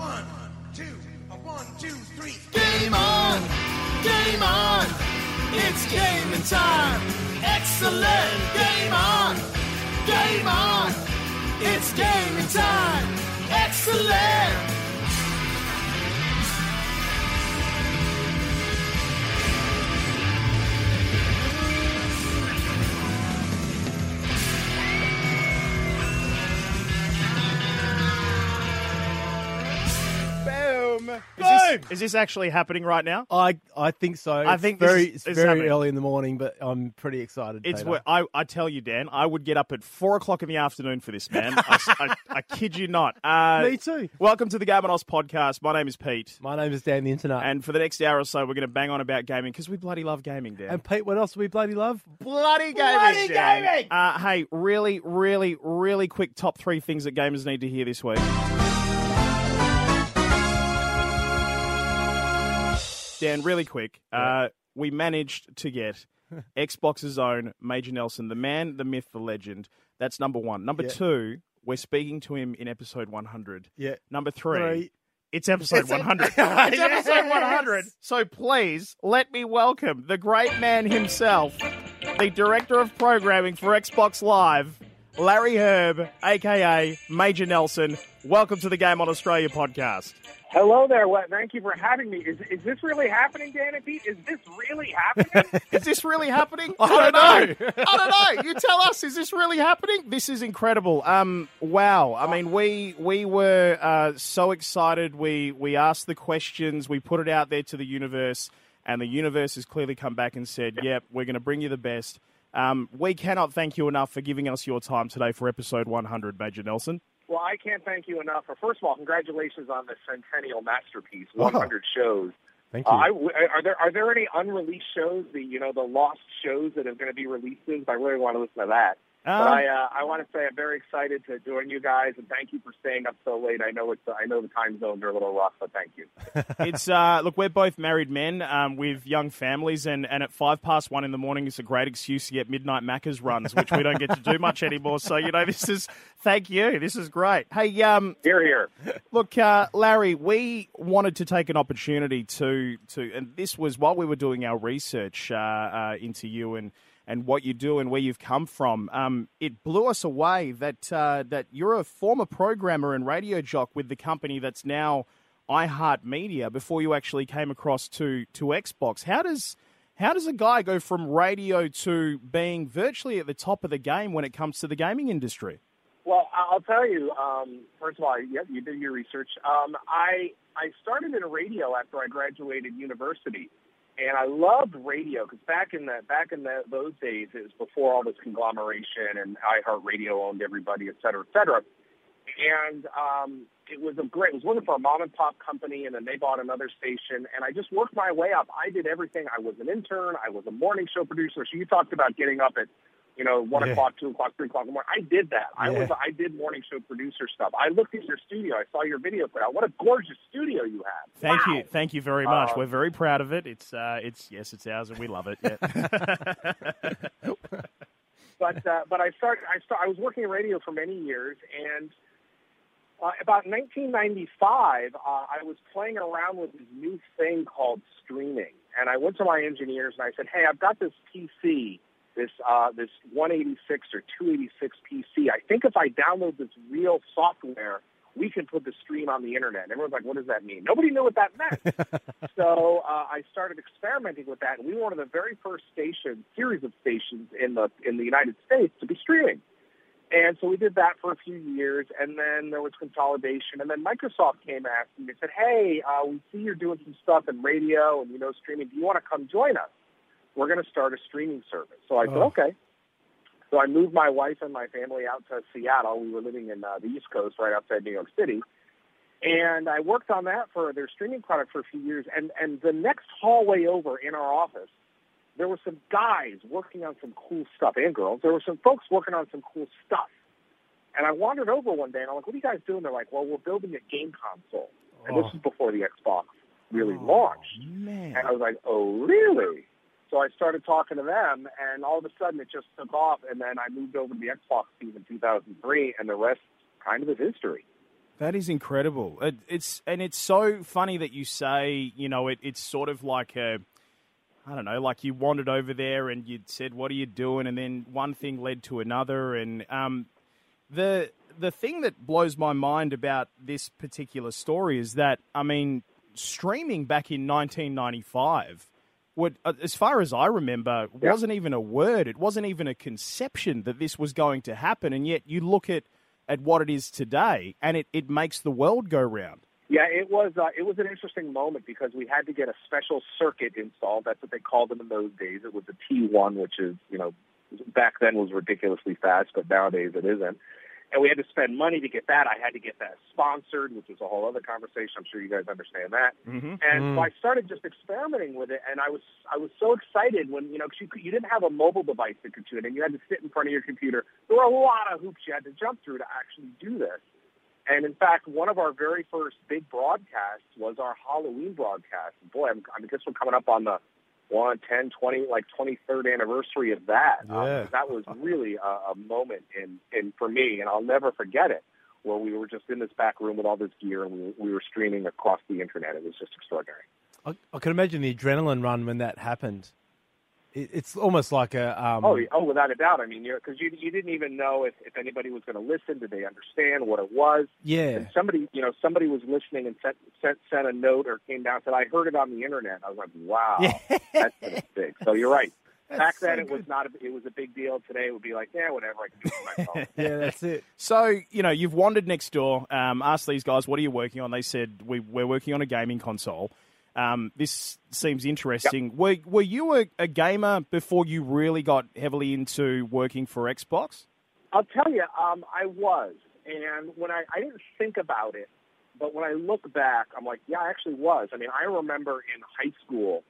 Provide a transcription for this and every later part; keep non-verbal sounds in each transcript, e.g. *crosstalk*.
One, two, a one, two, three. Game on! Game on! It's gaming time! Excellent! Game on! Game on! It's gaming time! Excellent! Boom! Is this, is this actually happening right now? I I think so. I It's think this very is- it's is very happening. early in the morning, but I'm pretty excited. It's Peter. what I, I tell you, Dan. I would get up at four o'clock in the afternoon for this, man. I, I- *laughs* I kid you not. Uh, Me too. Welcome to the Game on Oz podcast. My name is Pete, My name is Dan the Internet. and for the next hour or so, we're going to bang on about gaming because we bloody love gaming, Dan. And Pete, what else do we bloody love? bloody gaming, Bloody Dan. gaming! Uh, hey, really, really, really quick top three things that gamers need to hear this week. Dan, really quick. Uh, we managed to get *laughs* Xbox's own Major Nelson, the man, the myth, the legend. That's number one. Number Yeah. two, we're speaking to him in episode 100. Yeah. Number three, Three. it's episode It's- 100. *laughs* it's episode 100. So please let me welcome the great man himself, the director of programming for Xbox Live, Larry Hryb, aka Major Nelson. Welcome to the Game on Australia podcast. Hello there. What, thank you for having me. Is, is this really happening, Dan and Pete? Is this really happening? *laughs* Is this really happening? I don't know. I don't know. You tell us. Is this really happening? This is incredible. Um, wow. I mean, we we were uh, so excited. We we asked the questions. We put it out there to the universe, and the universe has clearly come back and said, "Yep, we're going to bring you the best." Um, we cannot thank you enough for giving us your time today for episode 100, Major Nelson. well, I can't thank you enough. For, first of all, congratulations on the centennial masterpiece, 100 shows. Thank Uh, you. I, are there are there any unreleased shows? The you know the lost shows that are going to be released? I really want to listen to that. But Um, I uh, I want to say I'm very excited to join you guys and thank you for staying up so late. I know it's I know the time zones are a little rough, but thank you. *laughs* it's uh, look, we're both married men um, with young families, and, and at five past one in the morning is a great excuse to get midnight Macca's runs, which we don't get to do *laughs* much anymore. So you know, this is thank you. This is great. Hey, um, Here, here. look, uh, Larry, we wanted to take an opportunity to to, and this was while we were doing our research uh, uh, into you and. And what you do and where you've come from, um, it blew us away that uh, that you're a former programmer and radio jock with the company that's now iHeartMedia before you actually came across to to Xbox. How does how does a guy go from radio to being virtually at the top of the game when it comes to the gaming industry? Well, I'll tell you. Um, first of all, yep, you did your research. Um, I I started in radio after I graduated university, and I loved radio because back in the back in the, those days, it was before all this conglomeration and iHeartRadio owned everybody, et cetera, et cetera. And um, it was a great. It was working for a mom and pop company, and then they bought another station, and I just worked my way up. I did everything. I was an intern. I was a morning show producer. So you talked about getting up at you know, one Yeah. o'clock, two o'clock, three o'clock in the morning. I did that. I was, I did morning show producer stuff. I looked at your studio. I saw your video put out. What a gorgeous studio you have. Thank Wow. you, thank you very much. Uh, We're very proud of it. It's uh, it's yes, it's ours, and we love it. Yeah. *laughs* *laughs* But, uh, but I started, I start, I was working in radio for many years and, uh, about 1995, uh, I was playing around with this new thing called streaming, and I went to my engineers and I said, "Hey, I've got this PC, this uh, this 186 or 286 PC. I think if I download this real software, we can put the stream on the internet." And everyone's like, "What does that mean?" Nobody knew what that meant. *laughs* so uh, I started experimenting with that, and we were one of the very first stations, series of stations in the in the United States to be streaming. And so we did that for a few years, and then there was consolidation, and then Microsoft came and asked me. They said, "Hey, uh, we see you're doing some stuff in radio and you know streaming. Do you want to come join us? We're going to start a streaming service." So I said, Oh. "Okay." So I moved my wife and my family out to Seattle. We were living in uh, the East Coast, right outside New York City, and I worked on that for their streaming product for a few years. And and the next hallway over in our office, there were some guys working on some cool stuff, and girls. There were some folks working on some cool stuff. And I wandered over one day, and I'm like, "What are you guys doing?" They're like, "Well, we're building a game console." And this Oh. is before the Xbox really launched. Man, And I was like, "Oh, really?" So I started talking to them, and all of a sudden it just took off. And then I moved over to the Xbox team in 2003, and the rest kind of is history. That is incredible. It, it's and it's so funny that you say, you know, it, it's sort of like a, I don't know, like you wandered over there and you said, "What are you doing?" And then one thing led to another, and um, the the thing that blows my mind about this particular story is that I mean, streaming back in 1995 would, uh, as far as I remember, wasn't even a word. It wasn't even a conception that this was going to happen, and yet you look at at what it is today, and it, it makes the world go round. Yeah, it was uh, it was an interesting moment because we had to get a special circuit installed. That's what they called them in those days. It was a T1, which is you know back then was ridiculously fast, but nowadays it isn't. And we had to spend money to get that. I had to get that sponsored, which was a whole other conversation. I'm sure you guys understand that. Mm-hmm. And so I started just experimenting with it, and I was I was so excited when you know 'cause you you didn't have a mobile device that could do it, and you had to sit in front of your computer. There were a lot of hoops you had to jump through to actually do this. And in fact, one of our very first big broadcasts was our Halloween broadcast. Boy, I'm, I guess we're coming up on the one, 10, 20, like 23rd anniversary of that. Um, that was really a, a moment in, in for me, and I'll never forget it. Where we were just in this back room with all this gear, and we, we were streaming across the internet. It was just extraordinary. I, I can imagine the adrenaline run when that happened. It, it's almost like a. Um, Oh, oh, without a doubt. I mean, because you you didn't even know if, if anybody was going to listen. Did they understand what it was? yeah. And somebody, you know, somebody was listening and sent sent sent a note or came down and said, "I heard it on the internet." I was like, "Wow, that's that's big." So you're right. *laughs* Back so then, it was not. A, it was a big deal. Today, it would be like, yeah, whatever. I can do it on my phone. *laughs* Yeah, that's it. So you know, you've wandered next door. Um, asked these guys, "What are you working on?" They said, we, "We're working on a gaming console." Um, this seems interesting. Were Were you a, a gamer before you really got heavily into working for Xbox? I'll tell you, um, I was, and when I I didn't think about it, but when I look back, I'm like, yeah, I actually was. I mean, I remember in high school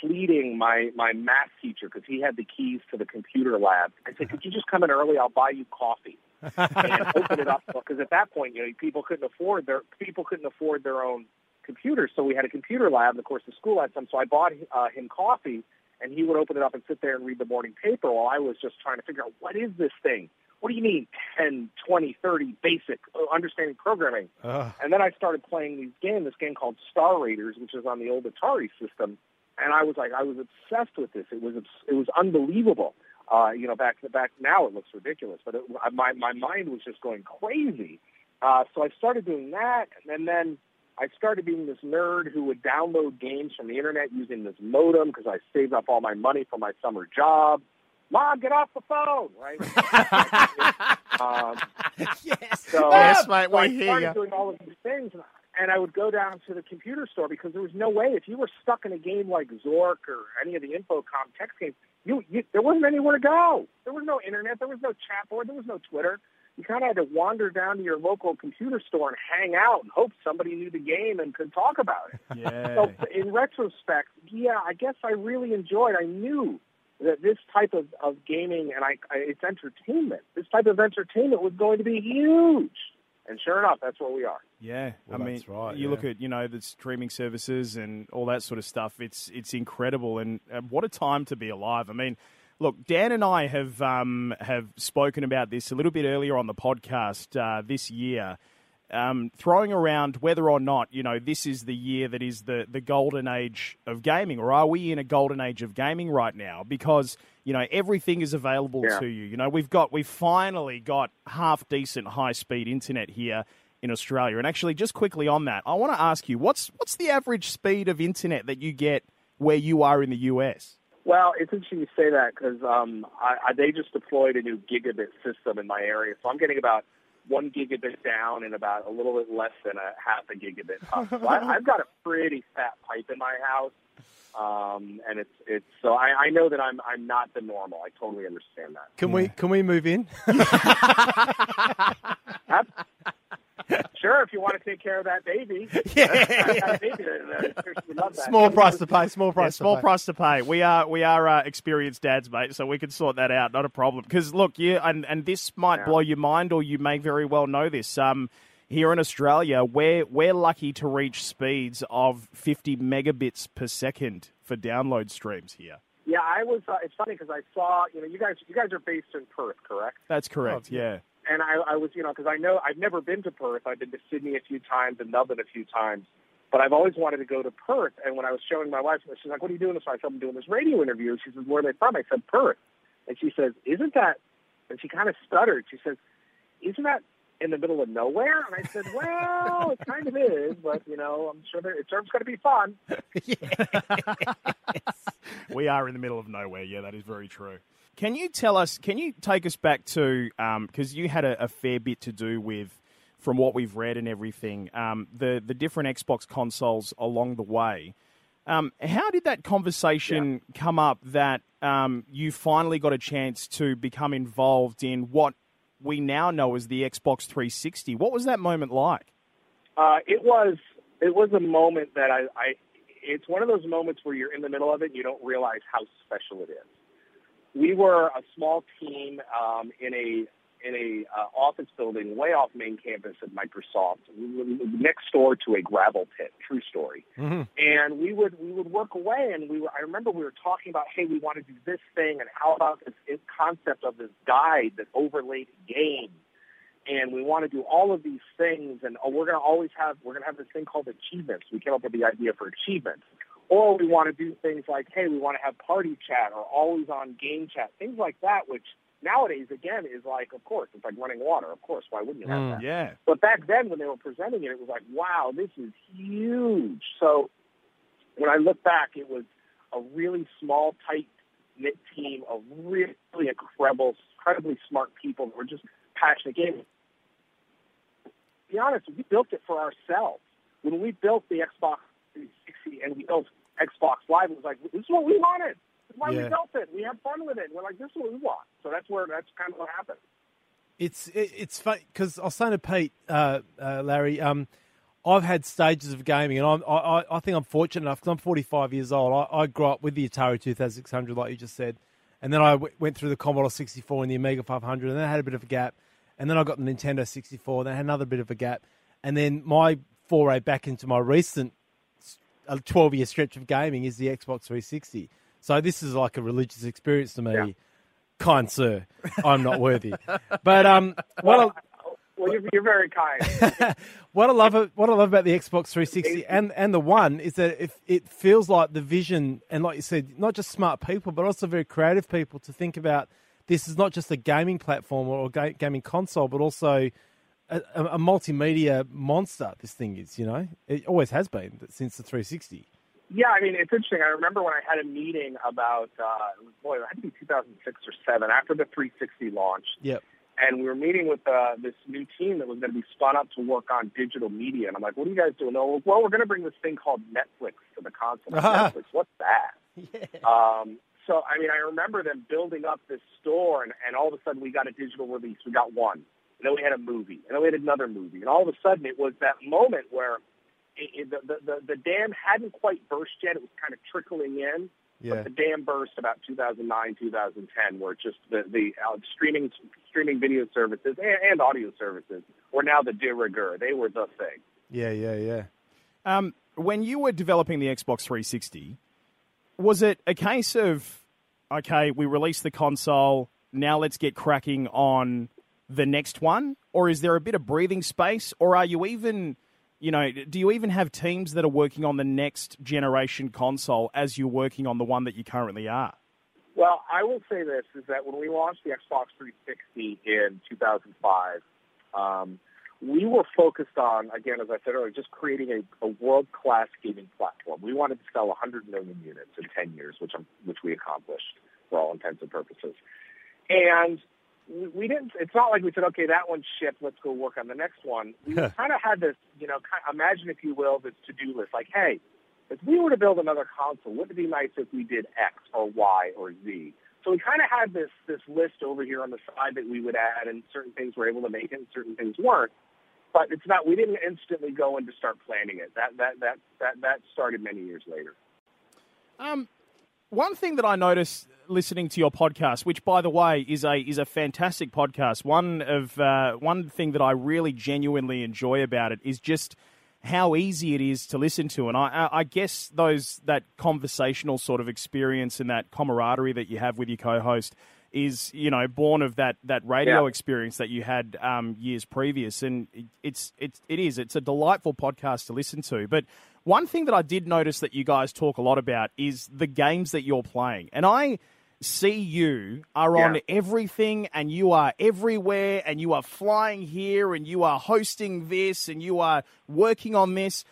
pleading my my math teacher because he had the keys to the computer lab. I said, could you just come in early? I'll buy you coffee. *laughs* and open it up because at that point, you know, people couldn't afford their people couldn't afford their own computers, so we had a computer lab. And of course, the school had some, so I bought uh, him coffee, and he would open it up and sit there and read the morning paper while I was just trying to figure out what is this thing. What do you mean 10, 20, 30 basic uh, understanding programming? Ugh. And then I started playing these games, this game called Star Raiders, which is on the old Atari system. And I was like, I was obsessed with this. It was it was unbelievable. Uh, you know, back back now it looks ridiculous, but it, my my mind was just going crazy. Uh, so I started doing that, and then I started being this nerd who would download games from the internet using this modem because I saved up all my money for my summer job. Mom, get off the phone, right? *laughs* um, yes. so, Yes, mate, so I we started ya. doing all of these things, and I would go down to the computer store because there was no way if you were stuck in a game like Zork or any of the Infocom text games, you, you there wasn't anywhere to go. There was no internet. There was no chat board. There was no Twitter. You kind of had to wander down to your local computer store and hang out and hope somebody knew the game and could talk about it. Yeah. So in retrospect, yeah, I guess I really enjoyed. I knew that this type of, of gaming and I, I it's entertainment. This type of entertainment was going to be huge, and sure enough, that's where we are. Yeah, Well, I mean, that's right, you yeah. look at you know the streaming services and all that sort of stuff. It's it's incredible, and uh, what a time to be alive. I mean, look, Dan and I have um, have spoken about this a little bit earlier on the podcast uh, this year, um, throwing around whether or not you know this is the year that is the the golden age of gaming, or are we in a golden age of gaming right now? Because you know everything is available Yeah. to you. You know we've got we've finally got half decent high speed internet here in Australia. And actually, just quickly on that, I want to ask you what's what's the average speed of internet that you get where you are in the US? Well, it's interesting you say that because um, I, I, they just deployed a new gigabit system in my area, so I'm getting about one gigabit down and about a little bit less than a half a gigabit up. So I, I've got a pretty fat pipe in my house, um, and it's it's so I, I know that I'm I'm not the normal. I totally understand that. Can we can we move in? *laughs* Sure, if you want to take care of that baby, I got a baby that, that would love that. Small price to pay. Small Yeah, price. small to pay. price to pay. We are we are uh, experienced dads, mate, so we can sort that out. Not a problem. Because look, you and and this might Yeah. blow your mind, or you may very well know this. Um, here in Australia, we're we're lucky to reach speeds of 50 megabits per second for download streams here. Yeah, I was. Uh, it's funny because I saw. You know, you guys you guys are based in Perth, correct? That's correct. Oh, yeah. And I, I was, you know, because I know I've never been to Perth. I've been to Sydney a few times and Melbourne a few times, but I've always wanted to go to Perth. And when I was showing my wife, she's like, "What are you doing?" So I said, "I'm doing this radio interview." She says, "Where are they from?" I said, "Perth," and she says, "Isn't that?" And she kind of stuttered. She says, "Isn't that in the middle of nowhere?" And I said, "Well, it kind of is, but you know, I'm sure that it's going to be fun." *laughs* *laughs* *laughs* we are in the middle of nowhere. Yeah, that is very true. Can you tell us? Can you take us back to because um, you had a, a, fair bit to do with, from what we've read and everything, um, the the different Xbox consoles along the way. Um, how did that conversation yeah. come up that um, you finally got a chance to become involved in what we now know as the Xbox 360? What was that moment like? Uh, it was it was a moment that I, I it's one of those moments where you're in the middle of it and you don't realize how special it is we were a small team um, in a in a uh, office building way off main campus at Microsoft, next door to a gravel pit. True story. Mm-hmm. And we would we would work away, and we were. I remember we were talking about, hey, we want to do this thing, and how about this concept of this guide that overlaid a game, and we want to do all of these things, and oh, we're going to always have we're going to have this thing called achievements. We came up with the idea for achievements. Or we want to do things like, hey, we want to have party chat or always on game chat, things like that, which nowadays, again, is like, of course, it's like running water. Of course, why wouldn't you have mm, that? Yeah. But back then, when they were presenting it, it was like, wow, this is huge. So when I look back, it was a really small, tight knit team of really incredible, incredibly smart people that were just passionate gamers. Be honest, we built it for ourselves. When we built the Xbox 360 and we built Xbox Live it was like, this is what we wanted. This is why yeah. we built it. We had fun with it. We're like, this is what we want. So that's where that's kind of what happened. It's it, it's funny because I'll say to Pete, uh, uh, Larry, um, I've had stages of gaming, and I'm, I, I think I'm fortunate enough because I'm 45 years old. I, I, grew up with the Atari 2600, like you just said, and then I w- went through the Commodore 64 and the Amiga 500, and then I had a bit of a gap, and then I got the Nintendo 64, and then I had another bit of a gap, and then my foray back into my recent a 12 year stretch of gaming is the Xbox 360. So this is like a religious experience to me. Yeah. Kind sir, I'm not worthy. But um, *laughs* well, well, you're, you're very kind. *laughs* what I love what I love about the Xbox 360 and and the One is that it, it feels like the vision and like you said, not just smart people, but also very creative people to think about. This is not just a gaming platform or a gaming console, but also a, a, multimedia monster. This thing is, you know, it always has been since the 360. Yeah, I mean, it's interesting. I remember when I had a meeting about, uh, boy, it had to be 2006 or seven after the 360 launched. Yep. And we were meeting with uh, this new team that was going to be spun up to work on digital media. And I'm like, what are you guys doing? Well, we're going to bring this thing called Netflix to the console. *laughs* Netflix, what's that? Yeah. Um, so, I mean, I remember them building up this store, and, and all of a sudden we got a digital release. We got one and then we had a movie, and then we had another movie, and all of a sudden it was that moment where it, it, the, the the dam hadn't quite burst yet; it was kind of trickling in. Yeah. But the dam burst about 2009, 2010, where just the the uh, streaming streaming video services and, and audio services were now the de rigueur. They were the thing. Yeah, yeah, yeah. Um, when you were developing the Xbox 360, was it a case of okay, we released the console, now let's get cracking on the next one? Or is there a bit of breathing space? Or are you even, you know, do you even have teams that are working on the next generation console as you're working on the one that you currently are? Well, I will say this is that when we launched the Xbox 360 in 2005, um, we were focused on, again, as I said earlier, just creating a, a world-class gaming platform. We wanted to sell 100 million units in 10 years, which, I'm, which we accomplished for all intents and purposes. And we didn't. It's not like we said, okay, that one shipped. Let's go work on the next one. *laughs* We kind of had this, you know, kind of, imagine if you will, this to-do list. Like, hey, if we were to build another console, wouldn't it be nice if we did X or Y or Z? So we kind of had this this list over here on the side that we would add, and certain things were able to make it, and certain things weren't. But it's not. We didn't instantly go and to start planning it. That that that that that started many years later. Um, one thing that I noticed listening to your podcast, which by the way is a is a fantastic podcast. One of uh, one thing that I really genuinely enjoy about it is just how easy it is to listen to, and I, I guess those that conversational sort of experience and that camaraderie that you have with your co-host is you know born of that that radio Yeah. experience that you had um, years previous, and it's it's it is it's a delightful podcast to listen to. But one thing that I did notice that you guys talk a lot about is the games that you're playing, and I see you are on Yeah. everything and you are everywhere and you are flying here and you are hosting this and you are working on this.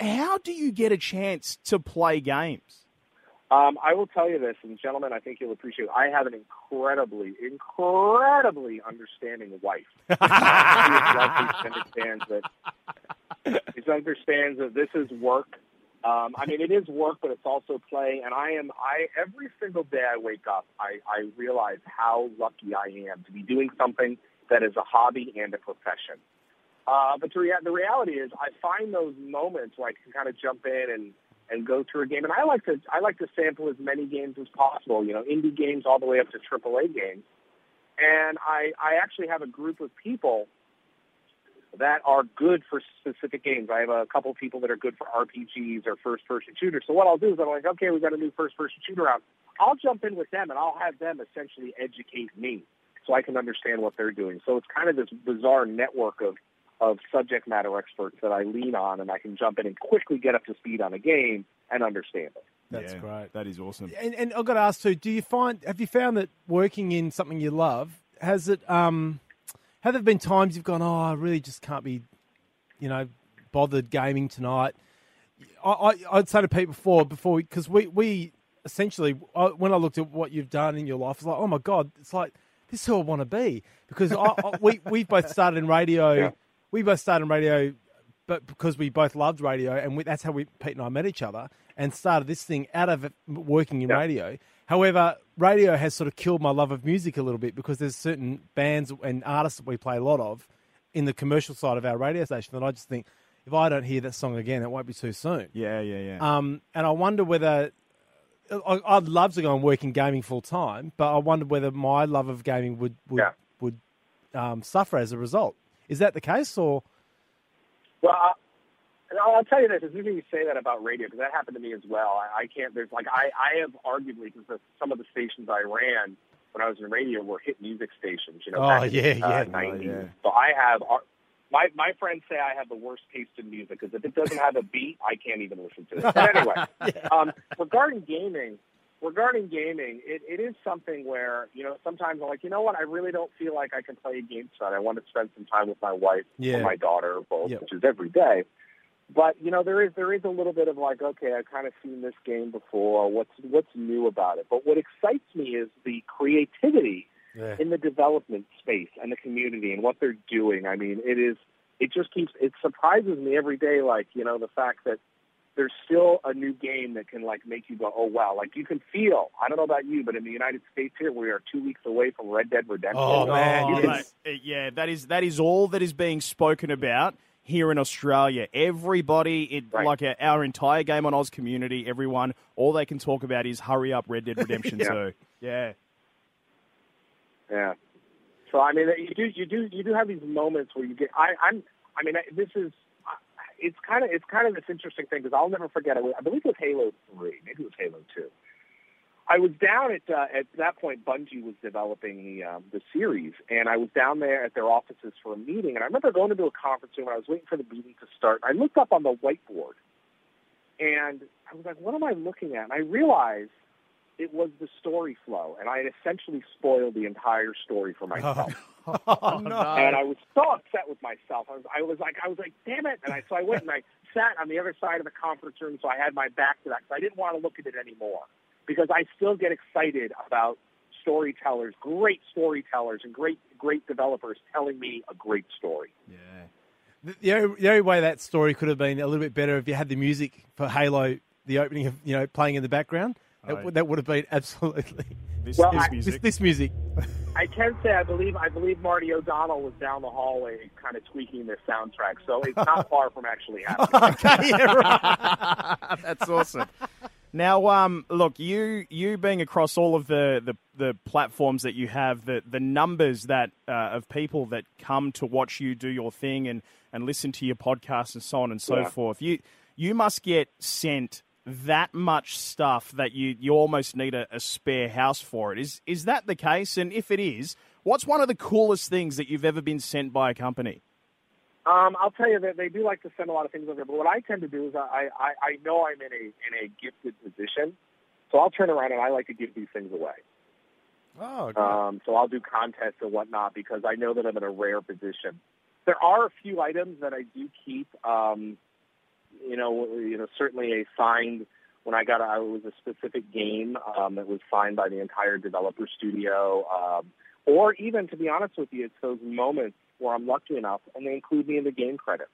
How do you get a chance to play games? Um, I will tell you this, and gentlemen, I think you'll appreciate. I have an incredibly, incredibly understanding wife. *laughs* She understands that. She understands that this is work. Um, I mean, it is work, but it's also play. And I am. I every single day I wake up, I, I realize how lucky I am to be doing something that is a hobby and a profession. Uh, but the, rea- the reality is, I find those moments where I can kind of jump in and and go through a game. And I like to I like to sample as many games as possible. You know, indie games all the way up to AAA games. And I I actually have a group of people that are good for specific games. I have a couple of people that are good for RPGs or first-person shooters. So what I'll do is I'm like, okay, we've got a new first-person shooter out. I'll jump in with them and I'll have them essentially educate me so I can understand what they're doing. So it's kind of this bizarre network of of subject matter experts that I lean on, and I can jump in and quickly get up to speed on a game and understand it. That's Yeah, great. That is awesome. And, and I've got to ask too: Do you find have you found that working in something you love has it? Um, have there been times you've gone, oh, I really just can't be, you know, bothered gaming tonight? I, I I'd say to people before before because we, we essentially I, when I looked at what you've done in your life, it's like, oh my god, it's like this is who I want to be because I, I, we we both started in radio. Yeah. We both started in radio but because we both loved radio, and we, that's how we Pete and I met each other, and started this thing out of working in Yeah. radio. However, radio has sort of killed my love of music a little bit because there's certain bands and artists that we play a lot of in the commercial side of our radio station that I just think if I don't hear that song again, it won't be too soon. Yeah, yeah, yeah. Um, and I wonder whether I, I'd love to go and work in gaming full time, but I wonder whether my love of gaming would would Yeah. would um, suffer as a result. Is that the case, or Well, I, and I'll, I'll tell you this: it's interesting you say that about radio because that happened to me as well. I, I can't. There's like I, I have arguably because some of the stations I ran when I was in radio were hit music stations. You know, Oh, back yeah, the, yeah. uh, Oh, 90s. yeah. So I have. ar- My my friends say I have the worst taste in music because if it doesn't have a beat, I can't even listen to it. But anyway, *laughs* um, regarding gaming, regarding gaming, it, it is something where you know sometimes I'm like, you know what, I really don't feel like I can play a game tonight. I want to spend some time with my wife Yeah. or my daughter, both, Yep. which is every day. But you know, there is there is a little bit of like, okay, I've kind of seen this game before. What's what's new about it? But what excites me is the creativity yeah. in the development space and the community and what they're doing. I mean, it is it just keeps it surprises me every day. Like you know, the fact that there's still a new game that can like make you go, oh wow! Like you can feel. I don't know about you, but in the United States here, we are two weeks away from Red Dead Redemption. Oh, man, You Oh, can- yes. mate, uh, yeah, that is that is all that is being spoken about here in Australia. Everybody, it, Right. like our, our entire game on Oz community, everyone, all they can talk about is hurry up, Red Dead Redemption *laughs* Yeah. Two. Yeah, Yeah. So I mean, you do you do you do have these moments where you get. I, I'm. I mean, this is. I- It's kind of it's kind of this interesting thing because I'll never forget. it. I believe it was Halo Three, maybe it was Halo Two. I was down at uh, at that point. Bungie was developing the um, the series, and I was down there at their offices for a meeting. And I remember going into a conference room. and I was waiting for the meeting to start. I looked up on the whiteboard, and I was like, "What am I looking at?" And I realized it was the story flow, and I had essentially spoiled the entire story for myself. *laughs* oh, oh no! And I was so upset with myself. I was, I was like, I was like, damn it! And I, so I went and I *laughs* sat on the other side of the conference room, so I had my back to that because I didn't want to look at it anymore. Because I still get excited about storytellers, great storytellers, and great, great developers telling me a great story. yeah. The, the, only, the only way that story could have been a little bit better if you had the music for Halo, the opening of you know playing in the background. That, Right. would that would have been absolutely *laughs* This, Well, this I- this, music. this music. I can say I believe I believe Marty O'Donnell was down the hallway, kind of tweaking their soundtrack, so it's not *laughs* far from actually *laughs* happening. okay, yeah, right. That's awesome. Now, um, look, you you being across all of the, the, the platforms that you have, the the numbers that uh, of people that come to watch you do your thing and, and listen to your podcast and so on and so Yeah. forth. You you must get sent that much stuff that you, you almost need a, a spare house for it. Is is that the case? And if it is, what's one of the coolest things that you've ever been sent by a company? Um, I'll tell you that they do like to send a lot of things over, but what I tend to do is I, I, I know I'm in a in a gifted position, so I'll turn around and I like to give these things away. Oh, great. Um, so I'll do contests and whatnot because I know that I'm in a rare position. There are a few items that I do keep. Um, you know, you know, certainly a signed. When I got, it was a specific game um, that was signed by the entire developer studio. Um, or even, to be honest with you, it's those moments where I'm lucky enough and they include me in the game credit.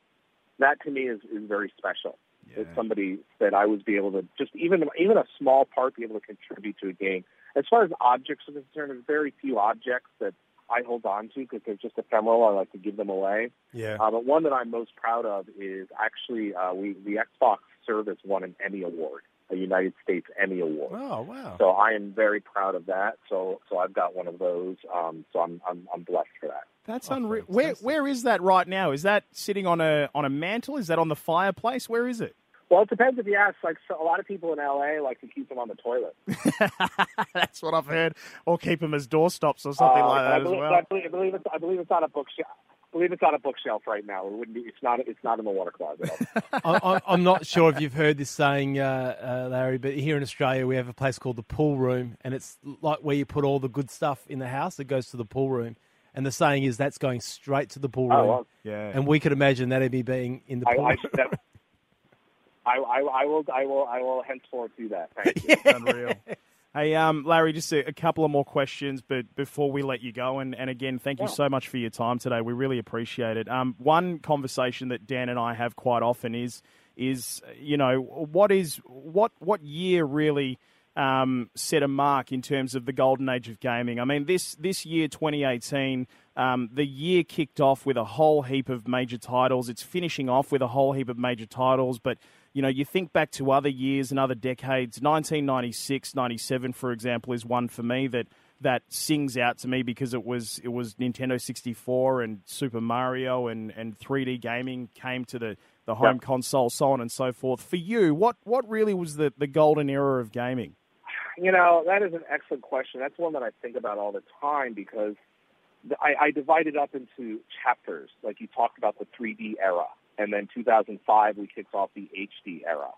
That to me is, is very special. Yeah. That somebody that I was be able to just even even a small part be able to contribute to a game. As far as objects are concerned, there's very few objects that I hold on to because they're just ephemeral. I like to give them away. yeah. Uh, but one that I'm most proud of is actually uh, we the Xbox service won an Emmy award, a United States Emmy award. oh, wow. So I am very proud of that. So so I've got one of those. Um, so I'm I'm I'm blessed for that. That's Oh, unreal. Where where is that right now? Is that sitting on a on a mantle? Is that on the fireplace? Where is it? Well, it depends if you ask. Like so a lot of people in LA like to keep them on the toilet. *laughs* That's what I've heard. Or keep them as doorstops or something Uh, like I that as well. I believe, I believe it's I believe it's on a bookshelf. I believe it's on a bookshelf right now. It wouldn't be. It's not. It's not in the water closet. *laughs* I, I, I'm not sure if you've heard this saying, uh, uh, Larry, but here in Australia we have a place called the pool room, and it's like where you put all the good stuff in the house. It goes to the pool room, and the saying is that's going straight to the pool room. Oh, well, Yeah. And we could imagine that would be being in the pool. I, room. that, I, I, I will. I will. I will henceforth do that. Thank you. *laughs* Unreal. Hey, um, Larry, just a, a couple of more questions, but before we let you go, and, and again, thank you Yeah. so much for your time today. We really appreciate it. Um, one conversation that Dan and I have quite often is is you know what is what what year really um, set a mark in terms of the golden age of gaming. I mean, this this year, 2018, um, the year kicked off with a whole heap of major titles. It's finishing off with a whole heap of major titles, but you know, you think back to other years and other decades. 1996, 97, for example, is one for me that that sings out to me because it was it was Nintendo 64 and Super Mario and, and 3D gaming came to the, the home Yeah. console, so on and so forth. For you, what what really was the, the golden era of gaming? You know, that is an excellent question. That's one that I think about all the time because I, I divide it up into chapters. Like you talked about the 3D era, and then 2005 we kicked off the HD era.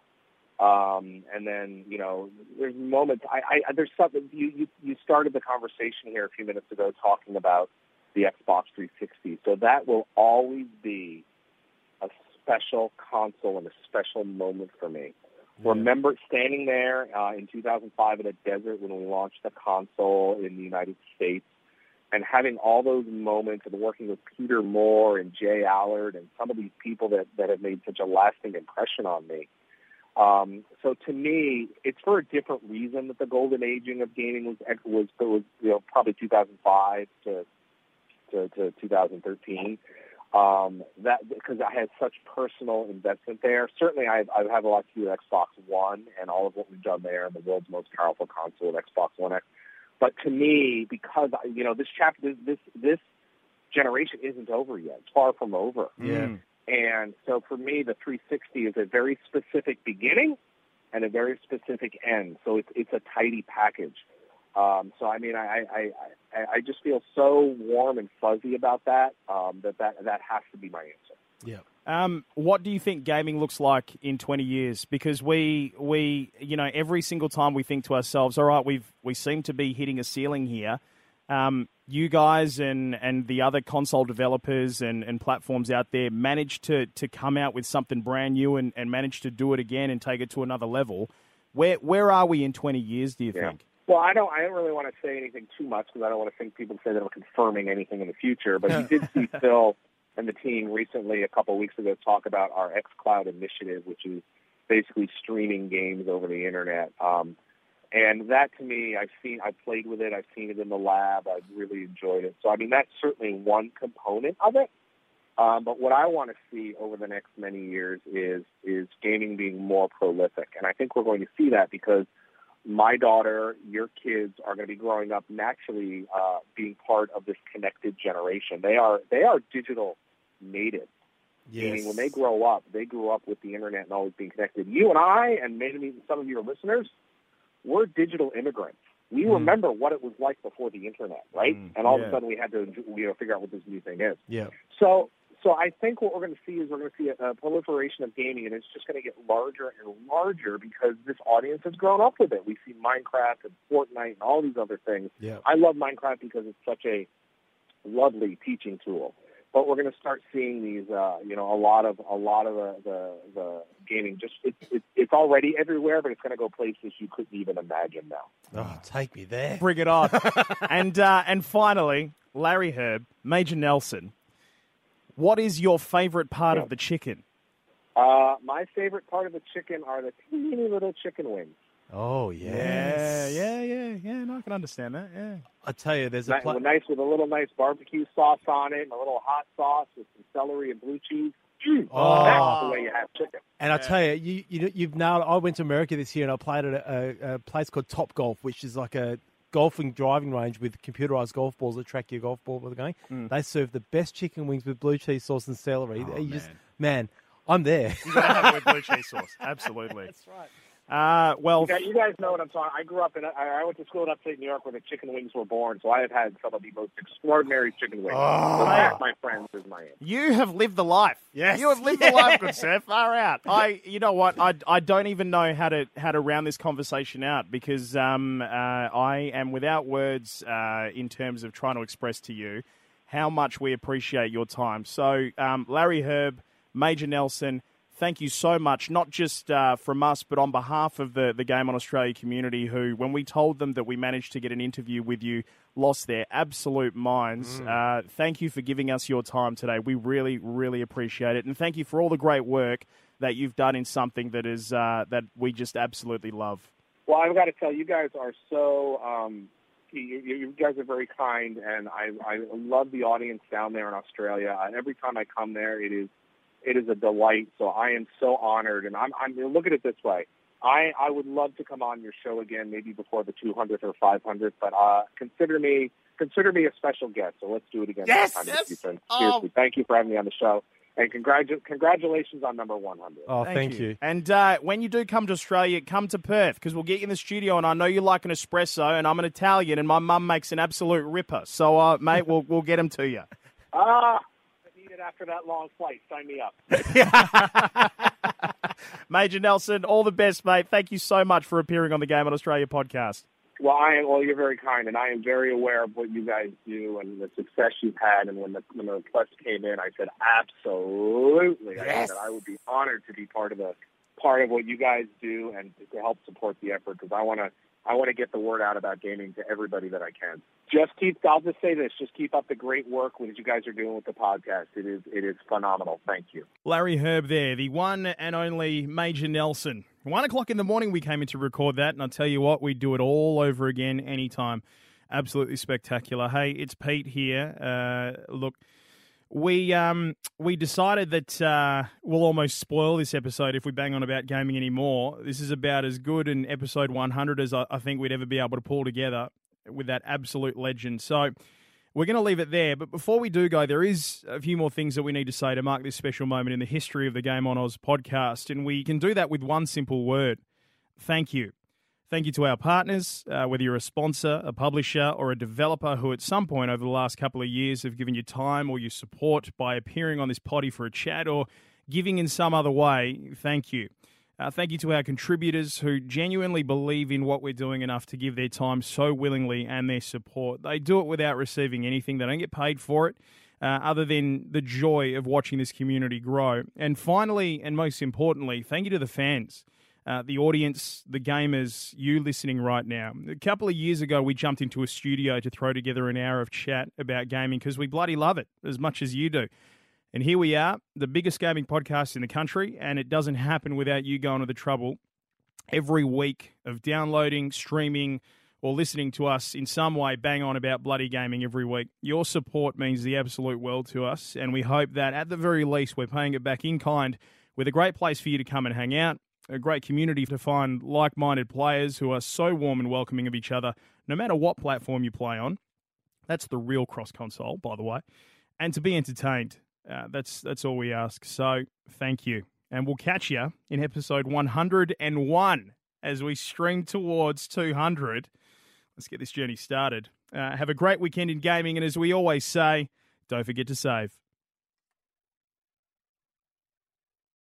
Um, and then you know, there's moments. I, I there's something you, you you started the conversation here a few minutes ago talking about the Xbox 360. So that will always be a special console and a special moment for me. Remember standing there uh, in 2005 in a desert when we launched the console in the United States and having all those moments and working with Peter Moore and J Allard and some of these people that, that have made such a lasting impression on me. Um, so to me, it's for a different reason that the golden aging of gaming was was was you know probably 2005 to to, to 2013 um, that because I had such personal investment there. Certainly, I've, I have had a lot to do with Xbox One and all of what we've done there, and the world's most powerful console, Xbox One X. But to me, because you know this chapter, this this, this generation isn't over yet. It's far from over. Yeah. And so for me, the 360 is a very specific beginning and a very specific end. So it's it's a tidy package. Um, so I mean, I, I I I just feel so warm and fuzzy about that um, that that that has to be my answer. yeah. Um, what do you think gaming looks like in 20 years? Because we, we, you know, every single time we think to ourselves, all right, we've, we seem to be hitting a ceiling here. Um, you guys and, and the other console developers and, and platforms out there managed to, to come out with something brand new and, and managed to do it again and take it to another level. Where, where are we in 20 years, do you Yeah. think? Well, I don't. I don't really want to say anything too much because I don't want to think people say that I'm confirming anything in the future. But you did see *laughs* Phil and the team recently, a couple weeks ago, talk about our XCloud initiative, which is basically streaming games over the internet. Um, and that, to me, I've seen, I've played with it, I've seen it in the lab, I've really enjoyed it. So, I mean, that's certainly one component of it. Um, but what I want to see over the next many years is is gaming being more prolific, and I think we're going to see that because my daughter, your kids are going to be growing up naturally uh, being part of this connected generation. They are they are digital natives. Meaning when they grow up, they grew up with the internet and always being connected. You and I, and maybe some of your listeners, we're digital immigrants. We remember what it was like before the internet, right? Mm, and all of a sudden we had to you know figure out what this new thing is. Yeah. So, so I think what we're going to see is we're going to see a, a proliferation of gaming, and it's just going to get larger and larger because this audience has grown up with it. We see Minecraft and Fortnite and all these other things. Yeah. I love Minecraft because it's such a lovely teaching tool. But we're going to start seeing these, uh, you know, a lot of a lot of the the, the gaming. Just it's it's it's already everywhere, but it's going to go places you couldn't even imagine now. Oh, take me there. Bring it on. *laughs* and uh, and finally, Larry Hryb, Major Nelson. What is your favourite part of the chicken? Uh, my favorite part of the chicken are the teeny little chicken wings. Oh, yes. Yeah, yeah, yeah, yeah. No, I can understand that. Yeah. I tell you, there's a Nice, pla- nice with a little nice barbecue sauce on it, and a little hot sauce with some celery and blue cheese. Mm, Oh. That's the way you have chicken. And I tell you, you, you you've nailed. it. I went to America this year and I played at a, a, a place called Top Golf, which is like a golfing driving range with computerized golf balls that track your golf ball where they're going. They serve the best chicken wings with blue cheese sauce and celery. Oh, You just- man. man, I'm there. You gotta have it with *laughs* blue cheese sauce. Absolutely. That's right. Uh, well, You guys, you guys know what I'm talking. I grew up in. I, I went to school in upstate New York where the chicken wings were born, so I have had some of the most extraordinary chicken wings. Oh. So that, my friends, is my answer. You have lived the life. Yes. you have lived the life, good *laughs* sir. Far out. I, you know what? I, I don't even know how to how to round this conversation out because um, uh, I am without words uh, in terms of trying to express to you how much we appreciate your time. So, um, Larry Hryb, Major Nelson. Thank you so much, not just uh, from us, but on behalf of the, the Game on Australia community, who, when we told them that we managed to get an interview with you, lost their absolute minds. Uh, thank you for giving us your time today. We really, really appreciate it. And thank you for all the great work that you've done in something that is uh, that we just absolutely love. Well, I've got to tell you, you guys are so. Um, you, you you guys are very kind, and I I love the audience down there in Australia. Every time I come there, it is it is a delight. So I am so honored, and I'm I'm look at it this way. I I would love to come on your show again, maybe before the 200th or 500th. But uh, consider me consider me a special guest. So let's do it again. Yes! sometime in the Yes! future. Oh. Seriously, thank you for having me on the show, and congratu- congratulations on number 100. Oh, thank, you. And uh, when you do come to Australia, come to Perth because we'll get you in the studio. And I know you like an espresso, and I'm an Italian, and my mum makes an absolute ripper. So, uh, mate, we'll we'll get them to you. *laughs* Ah, I need it after that long flight. Sign me up. *laughs* *laughs* Major Nelson, all the best, mate. Thank you so much for appearing on the Game on Australia podcast. Well, I am. Well, you're very kind, and I am very aware of what you guys do and the success you've had. And when the when the request came in, I said absolutely. I Yes. said I would be honored to be part of the part of what you guys do and to help support the effort because I want to I want to get the word out about gaming to everybody that I can. Just keep. I'll just say this: just keep up the great work that you guys are doing with the podcast. It is it is phenomenal. Thank you. Larry Hryb there, the one and only Major Nelson. One o'clock in the morning we came in to record that, and I'll tell you what, we do it all over again anytime. Absolutely spectacular. Hey, it's Pete here. Uh, look, we um we decided that uh, we'll almost spoil this episode if we bang on about gaming anymore. This is about as good an episode 100 as I, I think we'd ever be able to pull together with that absolute legend. So we're going to leave it there. But before we do go, there is a few more things that we need to say to mark this special moment in the history of the Game on Oz podcast, and we can do that with one simple word: thank you. Thank you to our partners, uh, whether you're a sponsor, a publisher, or a developer who at some point over the last couple of years have given you time or your support by appearing on this potty for a chat or giving in some other way. Thank you. Uh, thank you to our contributors who genuinely believe in what we're doing enough to give their time so willingly and their support. They do it without receiving anything, they don't get paid for it. Uh, other than the joy of watching this community grow. And finally, and most importantly, thank you to the fans uh, the audience, the gamers, you listening right now. A couple of years ago, we jumped into a studio to throw together an hour of chat about gaming because we bloody love it as much as you do. And here we are, the biggest gaming podcast in the country, and it doesn't happen without you going to the trouble every week of downloading, streaming, or listening to us in some way bang on about bloody gaming every week. Your support means the absolute world to us, and we hope that at the very least we're paying it back in kind with a great place for you to come and hang out, a great community to find like minded players who are so warm and welcoming of each other, no matter what platform you play on. That's the real cross console, by the way. And to be entertained. Uh, that's that's all we ask. So thank you, and we'll catch you in episode 101 as we stream towards 200. Let's get this journey started. Uh, have a great weekend in gaming, and as we always say, don't forget to save.